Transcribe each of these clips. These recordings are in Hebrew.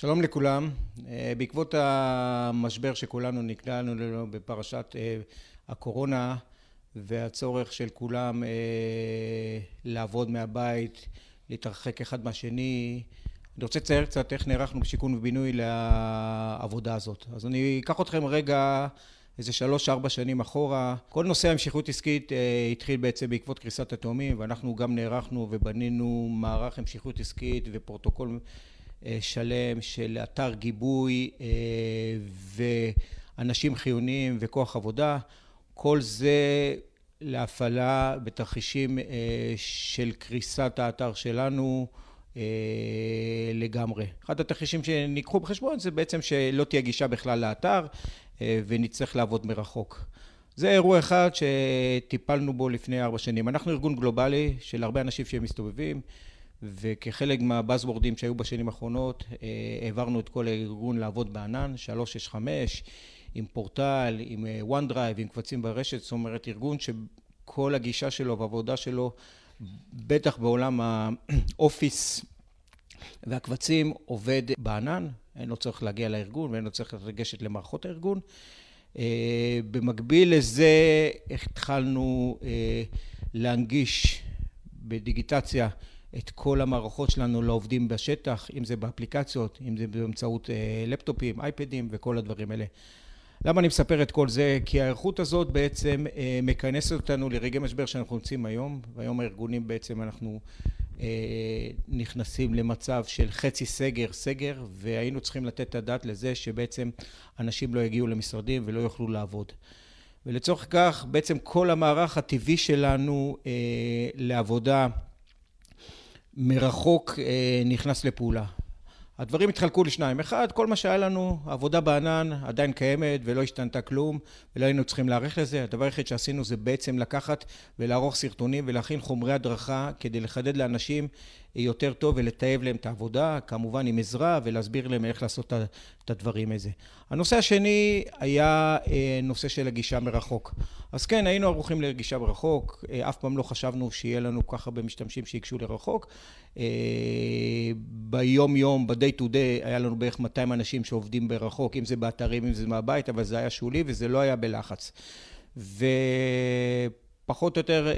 שלום לכולם. בעקבות המשבר שכולנו נקלענו לו בפרשת הקורונה והצורך של כולם לעבוד מהבית, להתרחק אחד מהשני, אני רוצה לצייר קצת איך נערכנו בשיכון ובינוי לעבודה הזאת. אז אני אקח אתכם רגע איזה שלוש ארבע שנים אחורה. כל נושא ההמשכיות עסקית התחיל בעצם בעקבות קריסת התאומים ואנחנו גם נערכנו ובנינו מערך המשכיות עסקית ופרוטוקול שלם של אתר גיבוי ואנשים חיוניים וכוח עבודה. כל זה להפעלה בתרחישים של קריסת האתר שלנו לגמרי. אחד התרחישים שניקחו בחשבון זה בעצם שלא תהיה גישה בכלל לאתר ונצטרך לעבוד מרחוק. זה אירוע אחד שטיפלנו בו לפני ארבע שנים. אנחנו ארגון גלובלי של הרבה אנשים שמסתובבים וכחלק מה buzzwords שהיו בשנים האחרונות העברנו את כל הארגון לעבוד בענן, 365, עם פורטל, עם OneDrive, עם קבצים ברשת, זאת אומרת ארגון שכל הגישה שלו והעבודה שלו בטח בעולם ה Office והקבצים עובד בענן, אין לו צורך להגיע לארגון ואין לו צורך לגשת למערכות הארגון. במקביל לזה התחלנו להנגיש בדיגיטציה את כל המערכות שלנו לעובדים בשטח, אם זה באפליקציות, אם זה באמצעות לפטופים, אייפדים וכל הדברים האלה. למה אני מספר את כל זה? כי ההיערכות הזאת בעצם מכנסת אותנו לרגעי משבר שאנחנו נמצאים היום והיום הארגונים בעצם אנחנו נכנסים למצב של חצי סגר סגר והיינו צריכים לתת את הדעת לזה שבעצם אנשים לא יגיעו למשרדים ולא יוכלו לעבוד. ולצורך כך בעצם כל המערך הטבעי שלנו לעבודה מרחוק נכנס לפעולה. הדברים התחלקו לשניים. אחד, כל מה שהיה לנו, עבודה בענן עדיין קיימת ולא השתנתה כלום ולא היינו צריכים להיערך לזה. הדבר היחיד שעשינו זה בעצם לקחת ולערוך סרטונים ולהכין חומרי הדרכה כדי לחדד לאנשים יותר טוב ולטייב להם את העבודה, כמובן עם עזרה ולהסביר להם איך לעשות את הדברים הזה. הנושא השני היה נושא של הגישה מרחוק. אז כן, היינו ערוכים לגישה מרחוק, אף פעם לא חשבנו שיהיה לנו כל כך הרבה משתמשים שיגשו לרחוק. ביום יום, ב-day to day, היה לנו בערך 200 אנשים שעובדים ברחוק, אם זה באתרים, אם זה מהבית, אבל זה היה שולי וזה לא היה בלחץ. ופחות או יותר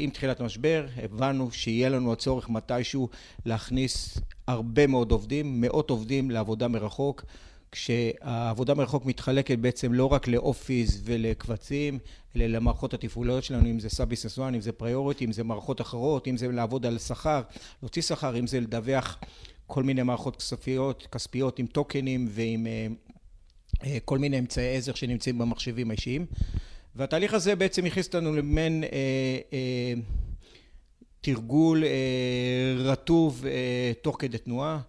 עם תחילת המשבר הבנו שיהיה לנו הצורך מתישהו להכניס הרבה מאוד עובדים, מאות עובדים לעבודה מרחוק, כשהעבודה מרחוק מתחלקת בעצם לא רק ל Office ולקבצים, אלא למערכות התפעוליות שלנו, אם זה SAP Business One, אם זה Priority, אם זה מערכות אחרות, אם זה לעבוד על שכר, להוציא שכר, אם זה לדווח כל מיני מערכות כספיות עם טוקנים ועם כל מיני אמצעי עזר שנמצאים במחשבים האישיים. והתהליך הזה בעצם הכניס אותנו למעין תרגול רטוב תוך כדי תנועה.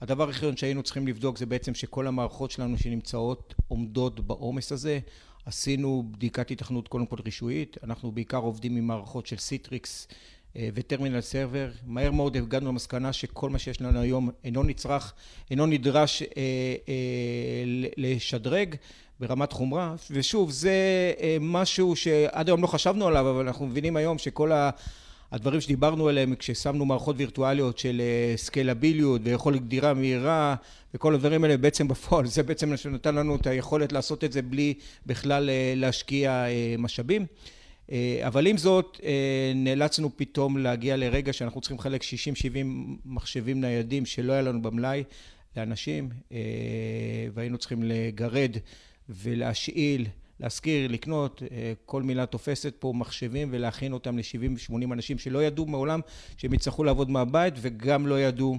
הדבר הראשון שהיינו צריכים לבדוק זה בעצם שכל המערכות שלנו שנמצאות עומדות בעומס הזה. עשינו בדיקת היתכנות קודם כל רישויית, אנחנו בעיקר עובדים עם מערכות של Citrix ו terminal server. מהר מאוד הגענו למסקנה שכל מה שיש לנו היום אינו נצרך, אינו נדרש לשדרג ברמת חומרה. ושוב, זה משהו שעד היום לא חשבנו עליו, אבל אנחנו מבינים היום שכל הדברים שדיברנו עליהם כששמנו מערכות וירטואליות של סקיילביליות ויכולת גדירה מהירה וכל הדברים האלה בעצם בפועל, זה בעצם מה שנתן לנו את היכולת לעשות את זה בלי בכלל להשקיע משאבים. אבל עם זאת, נאלצנו פתאום להגיע לרגע שאנחנו צריכים לחלק 60-70 מחשבים ניידים שלא היה לנו במלאי לאנשים והיינו צריכים לגרד ולהשאיל, להשכיר, לקנות, כל מילה תופסת פה מחשבים ולהכין אותם ל-70-80 אנשים שלא ידעו מעולם שהם יצטרכו לעבוד מהבית וגם לא ידעו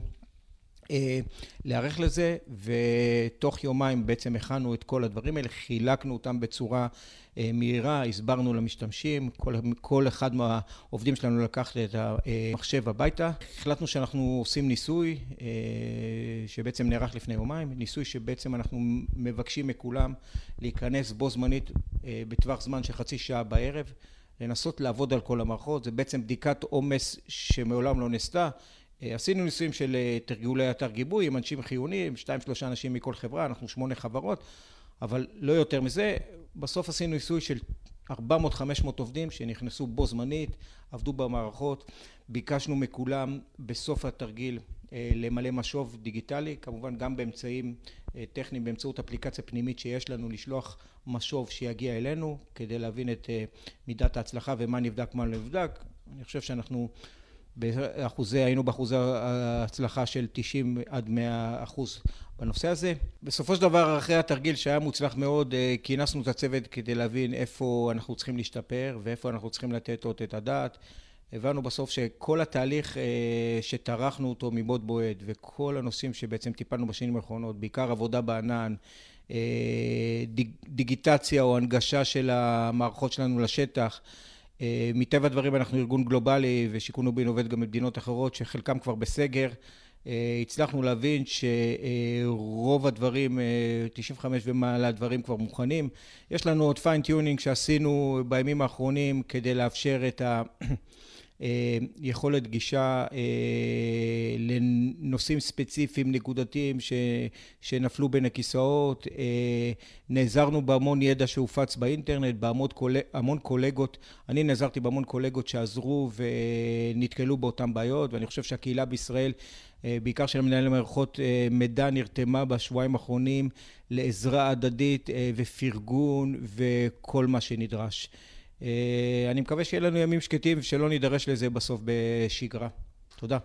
להיערך לזה. ותוך יומיים בעצם הכנו את כל הדברים האלה, חילקנו אותם בצורה מהירה, הסברנו למשתמשים, כל אחד מהעובדים שלנו לקח את המחשב הביתה. החלטנו שאנחנו עושים ניסוי שבעצם נערך לפני יומיים, ניסוי שבעצם אנחנו מבקשים מכולם להיכנס בו זמנית בטווח זמן של חצי שעה בערב, לנסות לעבוד על כל המערכות. זה בעצם בדיקת עומס שמעולם לא נעשתה. עשינו ניסויים של תרגולי אתר גיבוי עם אנשים חיוניים, שתיים שלושה אנשים מכל חברה, אנחנו שמונה חברות, אבל לא יותר מזה. בסוף עשינו ניסוי של 400-500 עובדים שנכנסו בו זמנית, עבדו במערכות, ביקשנו מכולם בסוף התרגיל למלא משוב דיגיטלי, כמובן גם באמצעים טכניים, באמצעות אפליקציה פנימית שיש לנו, לשלוח משוב שיגיע אלינו כדי להבין את מידת ההצלחה ומה נבדק, מה לא נבדק. אני חושב שאנחנו באחוזי, היינו באחוזי ההצלחה של 90 עד 100 אחוז בנושא הזה. בסופו של דבר, אחרי התרגיל שהיה מוצלח מאוד, כינסנו את הצוות כדי להבין איפה אנחנו צריכים להשתפר ואיפה אנחנו צריכים לתת עוד את הדעת. הבנו בסוף שכל התהליך שטרחנו אותו מבעוד מועד וכל הנושאים שבעצם טיפלנו בשנים האחרונות, בעיקר עבודה בענן, דיגיטציה או הנגשה של המערכות שלנו לשטח, מטבע הדברים אנחנו ארגון גלובלי ושיכון ובינו עובד גם במדינות אחרות שחלקם כבר בסגר. הצלחנו להבין שרוב הדברים, 95 ומעלה דברים כבר מוכנים. יש לנו עוד fine tuning שעשינו בימים האחרונים כדי לאפשר את היכולת גישה לנושאים ספציפיים נקודתיים שנפלו בין הכיסאות. נעזרנו בהמון ידע שהופץ באינטרנט, בהמון קולגות. אני נעזרתי בהמון קולגות שעזרו ונתקלו באותן בעיות ואני חושב שהקהילה בישראל, בעיקר של מנהלי מערכות מידע, נרתמה בשבועיים האחרונים לעזרה הדדית ופרגון וכל מה שנדרש. אני מקווה שיהיה לנו ימים שקטים ושלא נידרש לזה בסוף בשגרה. תודה.